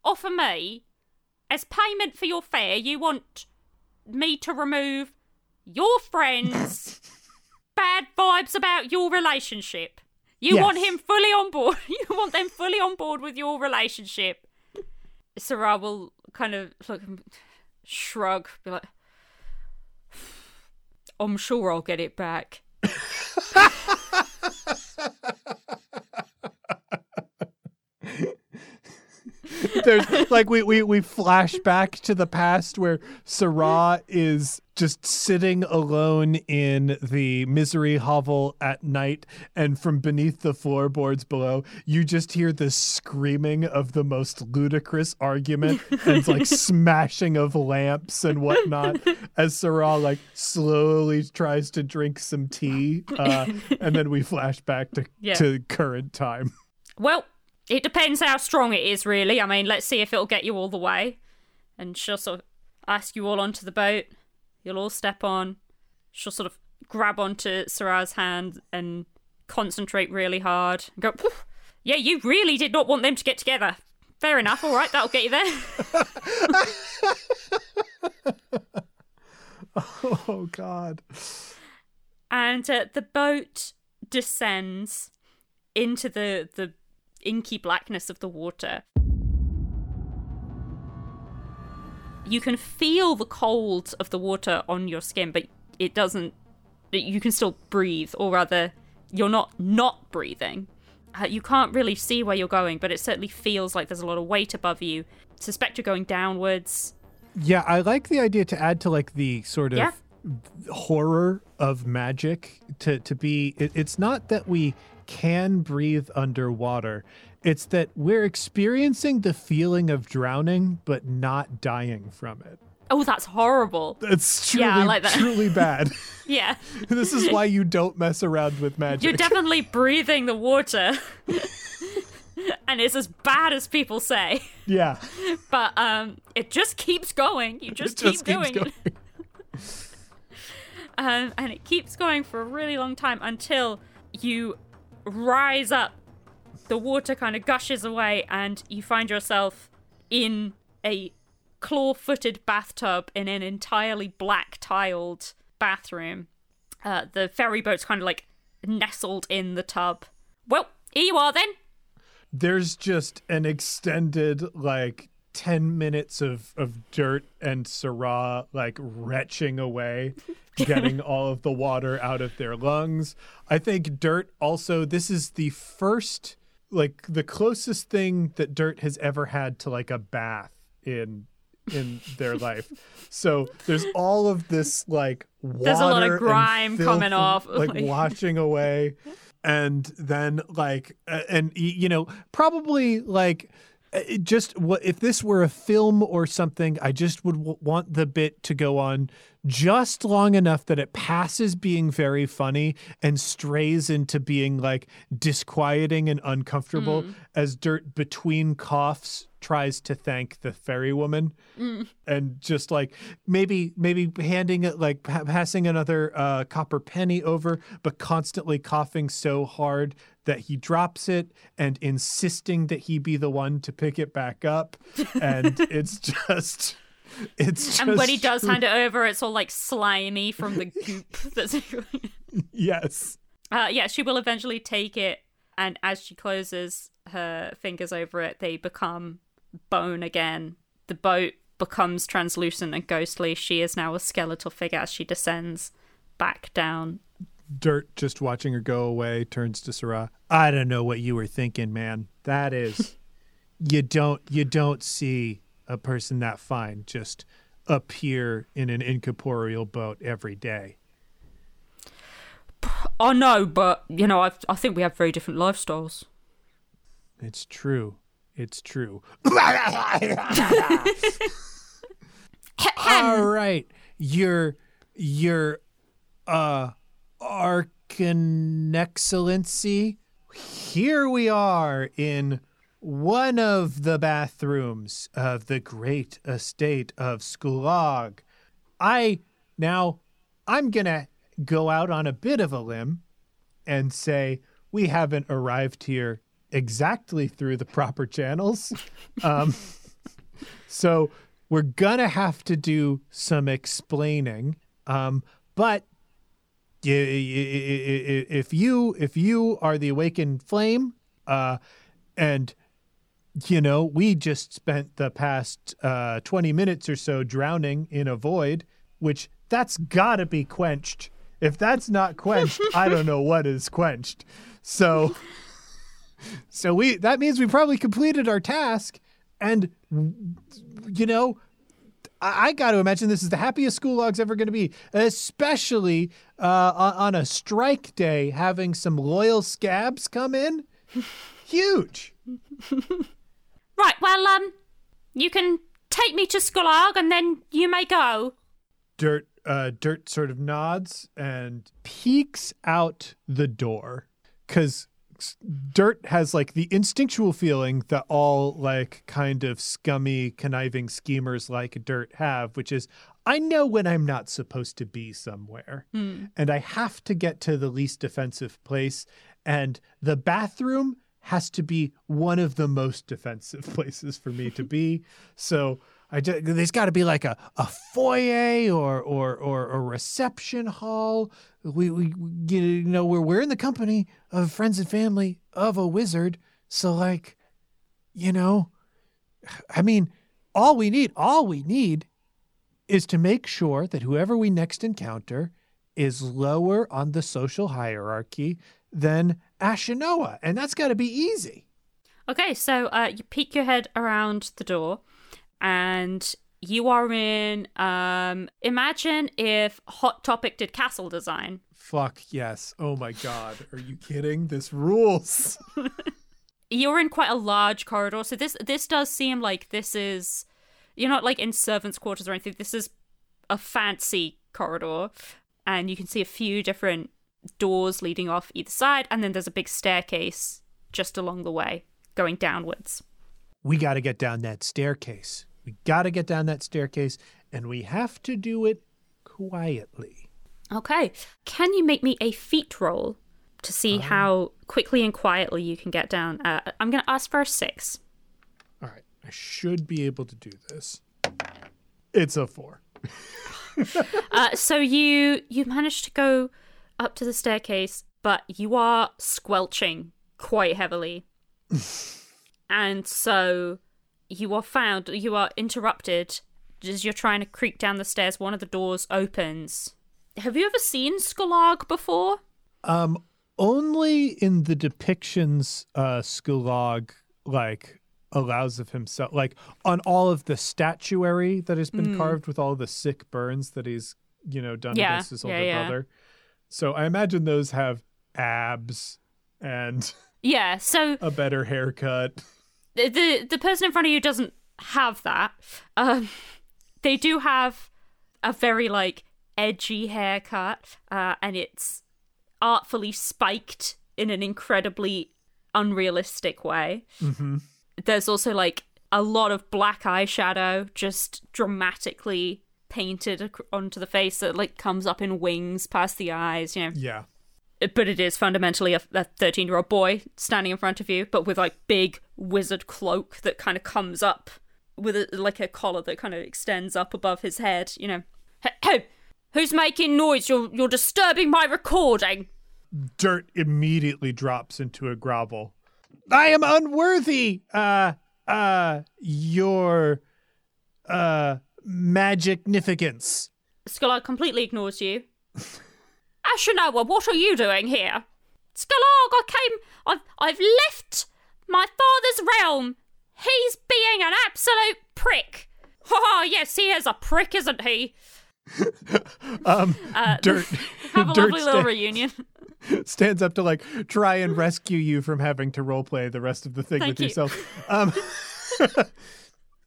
Speaker 2: offer me as payment for your fare. You want me to remove your friends' bad vibes about your relationship. You want him fully on board. You want them fully on board with your relationship. Syrah will kind of look, shrug, be like, "I'm sure I'll get it back."
Speaker 3: There's like we, we we flash back to the past where Syrah is just sitting alone in the misery hovel at night, and from beneath the floorboards below, you just hear the screaming of the most ludicrous argument and like smashing of lamps and whatnot as Syrah like slowly tries to drink some tea, uh, and then we flash back to
Speaker 2: Yeah.
Speaker 3: to current time.
Speaker 2: Well, it depends how strong it is, really. I mean, let's see if it'll get you all the way. And she'll sort of ask you all onto the boat. You'll all step on. She'll sort of grab onto Syrah's hand and concentrate really hard. And go, "Poof. yeah, you really did not want them to get together. Fair enough. All right, that'll get you there.
Speaker 3: Oh God.
Speaker 2: and uh, the boat descends into the the inky blackness of the water. You can feel the cold of the water on your skin, but it doesn't. You can still breathe, or rather, you're not not breathing. Uh, you can't really see where you're going, but it certainly feels like there's a lot of weight above you. Suspect you're going downwards.
Speaker 3: Yeah, I like the idea to add to like the sort of
Speaker 2: Yeah.
Speaker 3: horror of magic to to be it, it's not that we can breathe underwater. It's that we're experiencing the feeling of drowning but not dying from it.
Speaker 2: Oh, that's horrible.
Speaker 3: That's truly
Speaker 2: Yeah, I like that.
Speaker 3: truly bad.
Speaker 2: Yeah.
Speaker 3: this is why you don't mess around with magic.
Speaker 2: You're definitely breathing the water. and it's as bad as people say.
Speaker 3: yeah.
Speaker 2: But um it just keeps going. You just,
Speaker 3: It
Speaker 2: keep doing it. Um, and it keeps going for a really long time until you rise up. The water kind of gushes away, and you find yourself in a claw footed bathtub in an entirely black tiled bathroom. Uh, the ferry boat's kind of like nestled in the tub. Well, here you are then.
Speaker 3: there's just an extended like 10 minutes of, of dirt and Syrah like retching away, getting all of the water out of their lungs. I think dirt also, this is the first, like the closest thing that dirt has ever had to like a bath in in their life. So there's all of this like water
Speaker 2: There's a lot of grime
Speaker 3: filth,
Speaker 2: coming off.
Speaker 3: like washing away and then like uh, and you know probably like Uh, it just what if this were a film or something i just would w- want the bit to go on just long enough that it passes being very funny and strays into being like disquieting and uncomfortable mm. as dirt between coughs tries to thank the fairy woman and just like maybe maybe handing it like pa- passing another uh, copper penny over but constantly coughing so hard that he drops it and insisting that he be the one to pick it back up and it's just it's just
Speaker 2: And when he does hand it over, it's all like slimy from the goop that's.
Speaker 3: yes
Speaker 2: uh, yeah, she will eventually take it, and as she closes her fingers over it, they become bone again. The boat becomes translucent and ghostly. She is now a skeletal figure as she descends back down.
Speaker 3: dirt just watching her go away turns to Syrah I don't know what you were thinking man that is you don't you don't see a person that fine just appear in an incorporeal boat every day
Speaker 2: Oh no, but you know, I I think we have very different lifestyles.
Speaker 3: It's true. It's true. All right. Your your uh Arcan Excellency. Here we are in one of the bathrooms of the great estate of Skulag. I now I'm gonna go out on a bit of a limb and say we haven't arrived here exactly through the proper channels. Um, so we're gonna have to do some explaining. Um, but if you if you are the awakened flame, uh, and you know we just spent the past uh, twenty minutes or so drowning in a void, which that's gotta be quenched. If that's not quenched, I don't know what is quenched. So. So we that means we probably completed our task, and you know, I, I got to imagine this is the happiest school log's ever going to be, especially uh, on, on a strike day, having some loyal scabs come in. Huge.
Speaker 2: Right, well, um, you can take me to Skulag and then you may go.
Speaker 3: Dirt, uh, Dirt sort of nods and peeks out the door because Dirt has like the instinctual feeling that all like kind of scummy, conniving schemers like Dirt have, which is I know when I'm not supposed to be somewhere hmm. and I have to get to the least defensive place. And the bathroom has to be one of the most defensive places for me to be. So I just, there's got to be like a, a foyer or, or or a reception hall. We, we you know we're we're in the company of friends and family of a wizard. So like, you know, I mean, all we need, all we need, is to make sure that whoever we next encounter is lower on the social hierarchy than Ashinoa, and that's got to be easy.
Speaker 2: Okay, so uh, you peek your head around the door, and you are in. Um, imagine if Hot Topic did castle design.
Speaker 3: Fuck yes. Oh my god. Are you kidding? This rules.
Speaker 2: You're in quite a large corridor, so this this does seem like this is. You're not like in servants' quarters or anything. This is a fancy corridor, and you can see a few different doors leading off either side, and then there's a big staircase just along the way going downwards.
Speaker 3: we got to get down that staircase. We got to get down that staircase, and we have to do it quietly.
Speaker 2: Okay. Can you make me a feat roll to see how quickly and quietly you can get down? Uh, I'm going to ask for a six.
Speaker 3: All right. I should be able to do this. It's a four.
Speaker 2: Uh, so you you managed to go up to the staircase, but you are squelching quite heavily, and so you are found. You are interrupted as you're trying to creep down the stairs. One of the doors opens. Have you ever seen Skulag before?
Speaker 3: Um, only in the depictions, uh, Skulag like allows of himself, like on all of the statuary that has been carved with all the sick burns that he's, you know, done
Speaker 2: Yeah,
Speaker 3: against his
Speaker 2: yeah,
Speaker 3: older
Speaker 2: yeah.
Speaker 3: brother. So I imagine those have abs and
Speaker 2: Yeah. So
Speaker 3: a better haircut.
Speaker 2: The the, the person in front of you doesn't have that. Um, they do have a very like edgy haircut, uh, and it's artfully spiked in an incredibly unrealistic way.
Speaker 3: Mm-hmm.
Speaker 2: There's also like a lot of black eyeshadow, just dramatically painted onto the face that like comes up in wings past the eyes. You know,
Speaker 3: Yeah.
Speaker 2: but it is fundamentally a 13 year old boy standing in front of you, but with like big wizard cloak that kind of comes up with a, like a collar that kind of extends up above his head. You know, who's making noise? You're you're disturbing my recording.
Speaker 3: Dirt immediately drops into a grovel. I am unworthy. Uh uh your uh magnificence.
Speaker 2: Skullard completely ignores you. Ashinoa, what are you doing here? Skullard, I came. I've I've left my father's realm. He's being an absolute prick. Oh yes, he is a prick, isn't he?
Speaker 3: Um
Speaker 2: Uh,
Speaker 3: Dirt
Speaker 2: Have a
Speaker 3: Dirt
Speaker 2: lovely little reunion.
Speaker 3: stands up to like try and rescue you from having to roleplay the rest of the thing
Speaker 2: Thank
Speaker 3: with
Speaker 2: you.
Speaker 3: yourself. Um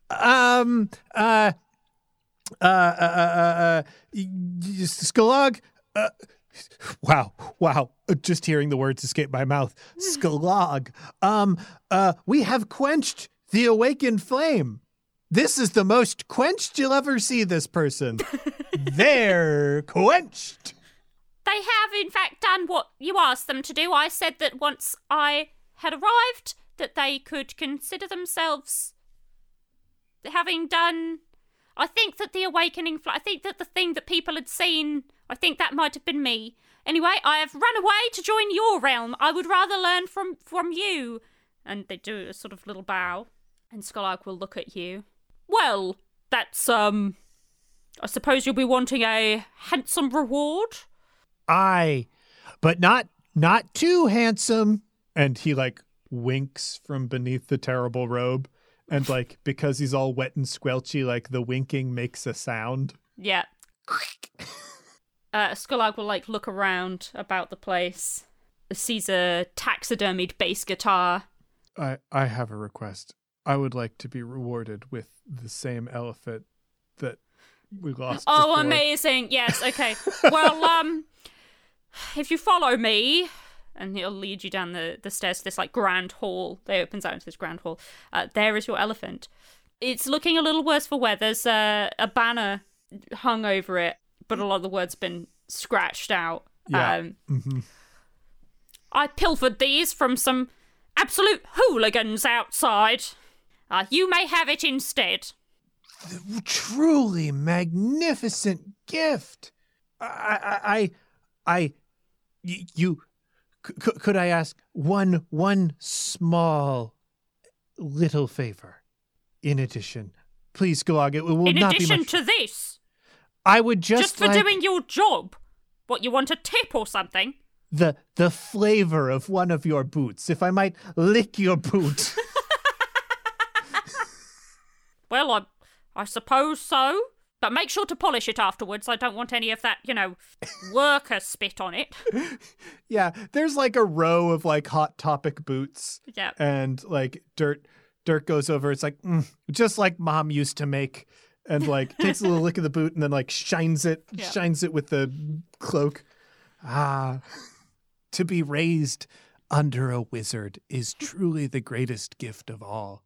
Speaker 3: Um uh uh uh uh, uh y- y- Skalog uh, Wow, wow. Just hearing the words escape my mouth. Skalog. Um uh we have quenched the awakened flame. This is the most quenched you'll ever see this person. They're quenched.
Speaker 2: They have, in fact, done what you asked them to do. I said that once I had arrived, that they could consider themselves having done. I think that the awakening. fl- I think that the thing that people had seen. I think that might have been me. Anyway, I have run away to join your realm. I would rather learn from from you. And they do a sort of little bow, and Skolark will look at you. Well, that's um. I suppose you'll be wanting a handsome reward.
Speaker 3: Aye, but not not too handsome. And he like winks from beneath the terrible robe, and like because he's all wet and squelchy, like the winking makes a sound.
Speaker 2: Yeah. Uh, Skullog will like look around about the place. Sees a taxidermied bass guitar.
Speaker 3: I I have a request. I would like to be rewarded with the same elephant that we lost.
Speaker 2: Oh,
Speaker 3: before.
Speaker 2: amazing! Yes, okay. well, um, if you follow me, and he'll lead you down the the stairs to this like grand hall. They opens out into this grand hall. Uh, there is your elephant. It's looking a little worse for wear. There's uh, a banner hung over it, but a lot of the words been scratched out.
Speaker 3: Yeah.
Speaker 2: Um,
Speaker 3: Mhm.
Speaker 2: I pilfered these from some absolute hooligans outside. Uh, you may have it instead.
Speaker 3: The truly magnificent gift. I, I, I, I y- you, c- could I ask one, one small, little favor? In addition, please, Gulag, it will
Speaker 2: In
Speaker 3: not be
Speaker 2: addition
Speaker 3: much.
Speaker 2: to this,
Speaker 3: I would just,
Speaker 2: just, for
Speaker 3: like
Speaker 2: doing your job. What, you want a tip or something?
Speaker 3: the the flavor of one of your boots. If I might lick your boot.
Speaker 2: Well, I, I suppose so. But make sure to polish it afterwards. I don't want any of that, you know, worker spit on it.
Speaker 3: yeah, there's like a row of like hot topic boots.
Speaker 2: Yeah.
Speaker 3: and like dirt dirt goes over it's like mm, just like mom used to make and like takes a little lick of the boot and then like shines it
Speaker 2: Yeah.
Speaker 3: shines it with the cloak ah to be raised under a wizard is truly the greatest gift of all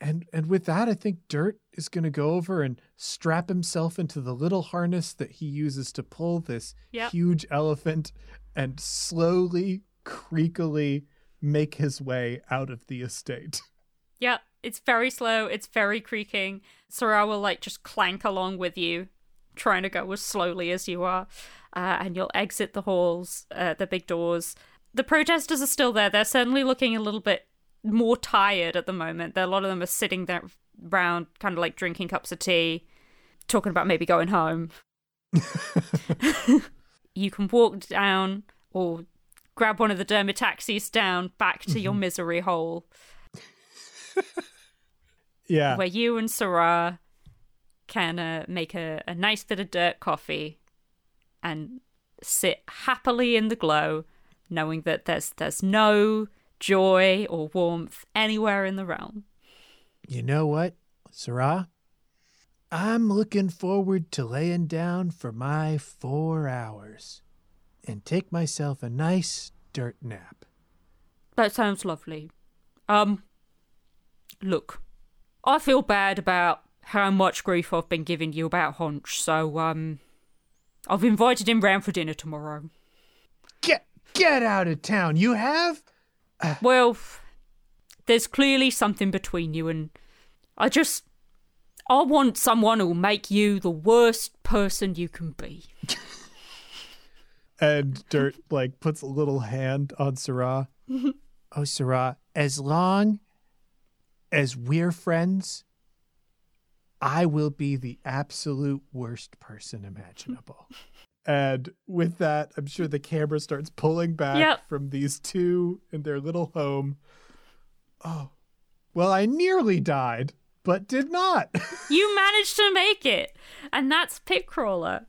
Speaker 3: and and with that i think dirt is going to go over and strap himself into the little harness that he uses to pull this
Speaker 2: Yep.
Speaker 3: huge elephant and slowly creakily make his way out of the estate
Speaker 2: Yeah, it's very slow. It's very creaking. Syrah will like just clank along with you, trying to go as slowly as you are, uh, and you'll exit the halls, uh, the big doors. The protesters are still there. They're certainly looking a little bit more tired at the moment. A lot of them are sitting there round, kind of like drinking cups of tea, talking about maybe going home. you can walk down or grab one of the derma taxis down back to your misery hole
Speaker 3: yeah
Speaker 2: where you and Syrah can uh, make a, a nice bit of dirt coffee and sit happily in the glow, knowing that there's there's no joy or warmth anywhere in the realm.
Speaker 3: You know what, Syrah? I'm looking forward to laying down for my four hours and take myself a nice dirt nap.
Speaker 2: That sounds lovely. Um, look, I feel bad about how much grief I've been giving you about Honch, so, um, I've invited him round for dinner tomorrow.
Speaker 3: Get get out of town. You have?
Speaker 2: Well, there's clearly something between you, and I just. I want someone who'll make you the worst person you can be.
Speaker 3: And Dirt like puts a little hand on Syrah. oh, Syrah, as long as we're friends, I will be the absolute worst person imaginable. and with that, I'm sure the camera starts pulling back
Speaker 2: Yep.
Speaker 3: from these two in their little home. Oh, well, I nearly died, but did not.
Speaker 2: You managed to make it, and that's Pitcrawler.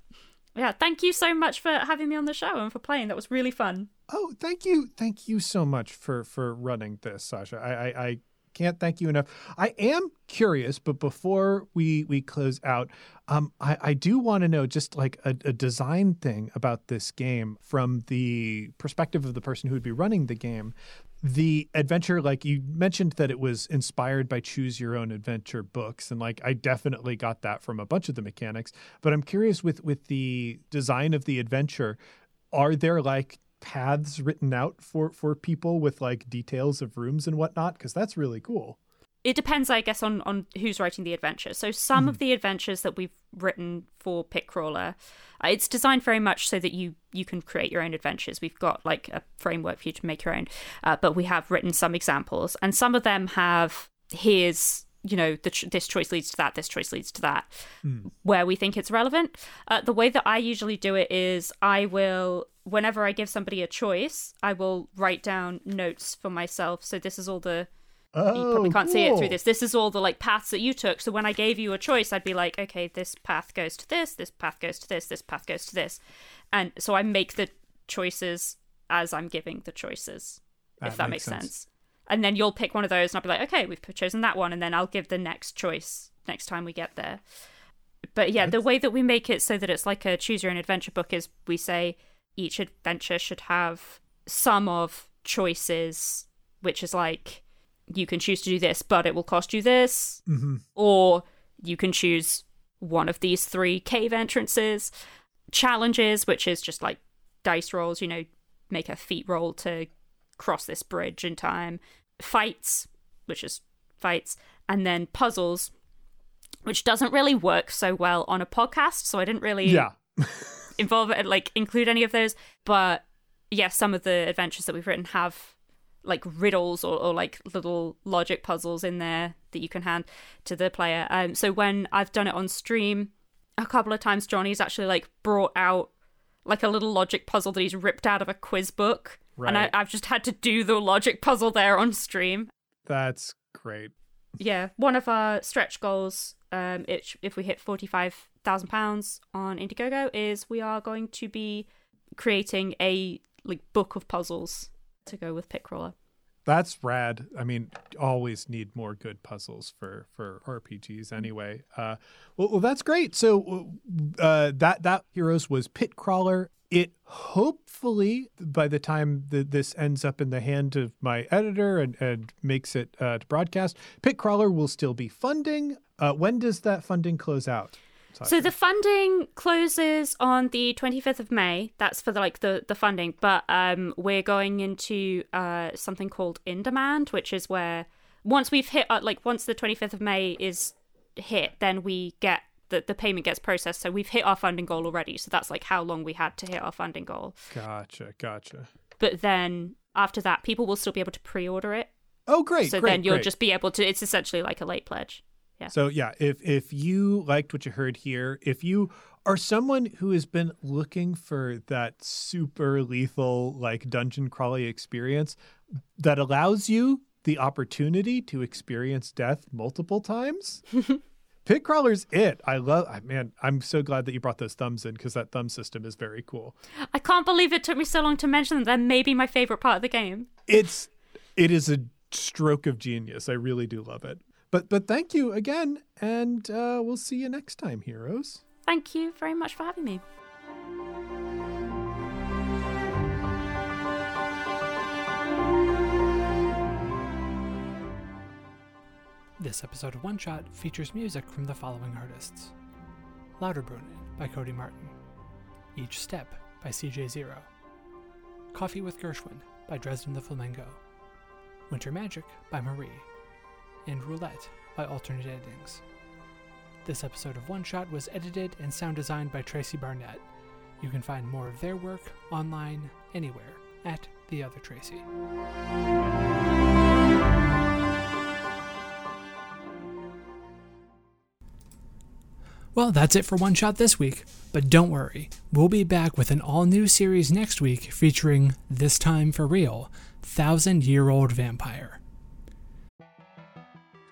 Speaker 2: Yeah, thank you so much for having me on the show and for playing. That was really fun.
Speaker 3: Oh, thank you, thank you so much for for running this, Sasha. I I, I can't thank you enough. I am curious, but before we we close out, um, I I do want to know just like a, a design thing about this game from the perspective of the person who would be running the game. The adventure, like you mentioned, that it was inspired by choose your own adventure books, and like I definitely got that from a bunch of the mechanics. But I'm curious with with the design of the adventure are there like paths written out for for people with like details of rooms and whatnot because that's really cool
Speaker 2: It depends, I guess, on, on who's writing the adventure. So some of the adventures that we've written for Pitcrawler, uh, it's designed very much so that you you can create your own adventures. We've got like a framework for you to make your own, uh, but we have written some examples, and some of them have here's you know the this choice leads to that, this choice leads to that, where we think it's relevant. Uh, the way that I usually do it is I will whenever I give somebody a choice, I will write down notes for myself. So this is all the
Speaker 3: oh
Speaker 2: you probably can't see it through this. This is all the like paths that you took. So when I gave you a choice, I'd be like, okay, this path goes to this, this path goes to this, this path goes to this, and so I make the choices as I'm giving the choices, if
Speaker 3: That
Speaker 2: that
Speaker 3: makes sense.
Speaker 2: sense. And then you'll pick one of those, and I'll be like, okay, we've chosen that one, and then I'll give the next choice next time we get there. But yeah, the way that we make it so that it's like a choose your own adventure book is we say each adventure should have some of choices, which is like you can choose to do this, but it will cost you this,
Speaker 3: Mhm.
Speaker 2: or you can choose one of these three cave entrances. Challenges, which is just like dice rolls, you know, make a feat roll to cross this bridge in time. Fights, which is fights, and then puzzles, which doesn't really work so well on a podcast. So I didn't really
Speaker 3: yeah
Speaker 2: involve like include any of those. But yeah, some of the adventures that we've written have like riddles or, or like little logic puzzles in there that you can hand to the player. Um, so when I've done it on stream, a couple of times Johnny's actually like brought out like a little logic puzzle that he's ripped out of a quiz book. And I, i've just had to do the logic puzzle there on stream.
Speaker 3: that's great
Speaker 2: Yeah, one of our stretch goals, um, it, if we hit forty-five thousand pounds on Indiegogo, is we are going to be creating a like book of puzzles to go with Pitcrawler.
Speaker 3: that's rad. I mean always need more good puzzles for for rpgs anyway. Uh well, well that's great. So uh that that heroes was Pitcrawler it hopefully by the time that this ends up in the hand of my editor and and makes it uh to broadcast Pitcrawler will still be funding. Uh when does that funding close out
Speaker 2: So the funding closes on the 25th of May. That's for the, like the the funding, but um we're going into uh something called InDemand, which is where once we've hit uh, like once the 25th of May is hit, then we get the the payment gets processed. So we've hit our funding goal already. So that's like how long we had to hit our funding goal.
Speaker 3: gotcha gotcha
Speaker 2: But then after that, people will still be able to pre-order it.
Speaker 3: oh great
Speaker 2: so
Speaker 3: great,
Speaker 2: then you'll
Speaker 3: great.
Speaker 2: just be able to. It's essentially like a late pledge. Yeah.
Speaker 3: So yeah, if if you liked what you heard here, if you are someone who has been looking for that super lethal like dungeon crawly experience that allows you the opportunity to experience death multiple times, Pitcrawler's it. I love I man, I'm so glad that you brought those thumbs in because that thumb system is very cool.
Speaker 2: I can't believe it took me so long to mention them. They're maybe my favorite part of the game.
Speaker 3: It's
Speaker 4: It is a stroke of genius. I really do love it. But but thank you again, and uh, we'll see you next time, heroes.
Speaker 2: Thank you very much for having me.
Speaker 1: This episode of One Shot features music from the following artists. Louderbrunnen by Cody Martin, Each Step by CJ Zero, Coffee with Gershwin by Dresden the Flamingo, Winter Magic by Marie, and Roulette by Alternate Endings. This episode of One Shot was edited and sound designed by Tracy Barnett. You can find more of their work online anywhere at The Other Tracy. Well, that's it for One Shot this week, but don't worry, we'll be back with an all new series next week featuring This Time for Real Thousand Year Old Vampire.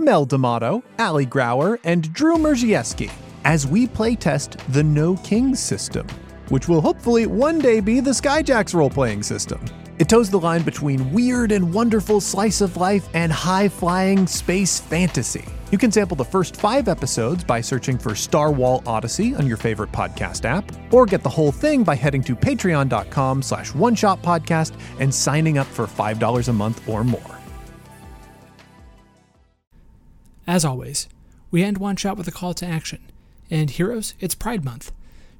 Speaker 3: Mel D'Amato, Ali Grauer, and Drew Mierzejewski, as we playtest the No Kings system, which will hopefully one day be the Skyjacks role playing system. It toes the line between weird and wonderful slice of life and high flying space fantasy. You can sample the first five episodes by searching for Star Wall Odyssey on your favorite podcast app, or get the whole thing by heading to patreon.com slash one shot podcast and signing up for $5 a month or more.
Speaker 1: As always, we end One Shot with a call to action. And heroes, it's Pride Month.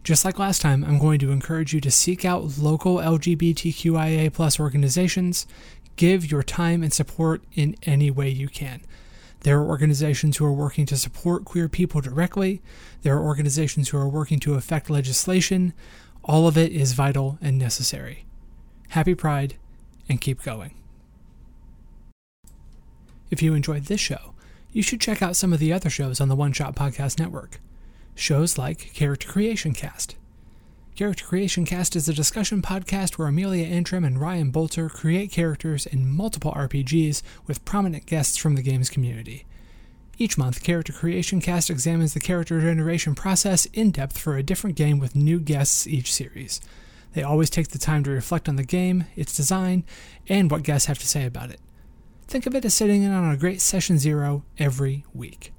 Speaker 1: Just like last time, I'm going to encourage you to seek out local LGBTQIA plus organizations. Give your time and support in any way you can. There are organizations who are working to support queer people directly. There are organizations who are working to affect legislation. All of it is vital and necessary. Happy Pride and keep going. If you enjoyed this show, you should check out some of the other shows on the One Shot Podcast Network. Shows like Character Creation Cast. Character Creation Cast is a discussion podcast where Amelia Antrim and Ryan Boelter create characters in multiple RPGs with prominent guests from the game's community. Each month, Character Creation Cast examines the character generation process in depth for a different game with new guests each series. They always take the time to reflect on the game, its design, and what guests have to say about it. Think of it as sitting in on a great session zero every week.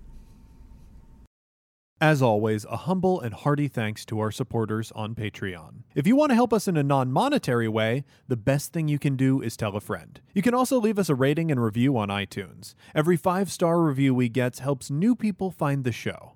Speaker 3: As always, a humble and hearty thanks to our supporters on Patreon. If you want to help us in a non monetary way, the best thing you can do is tell a friend. You can also leave us a rating and review on iTunes. Every five star review we get helps new people find the show.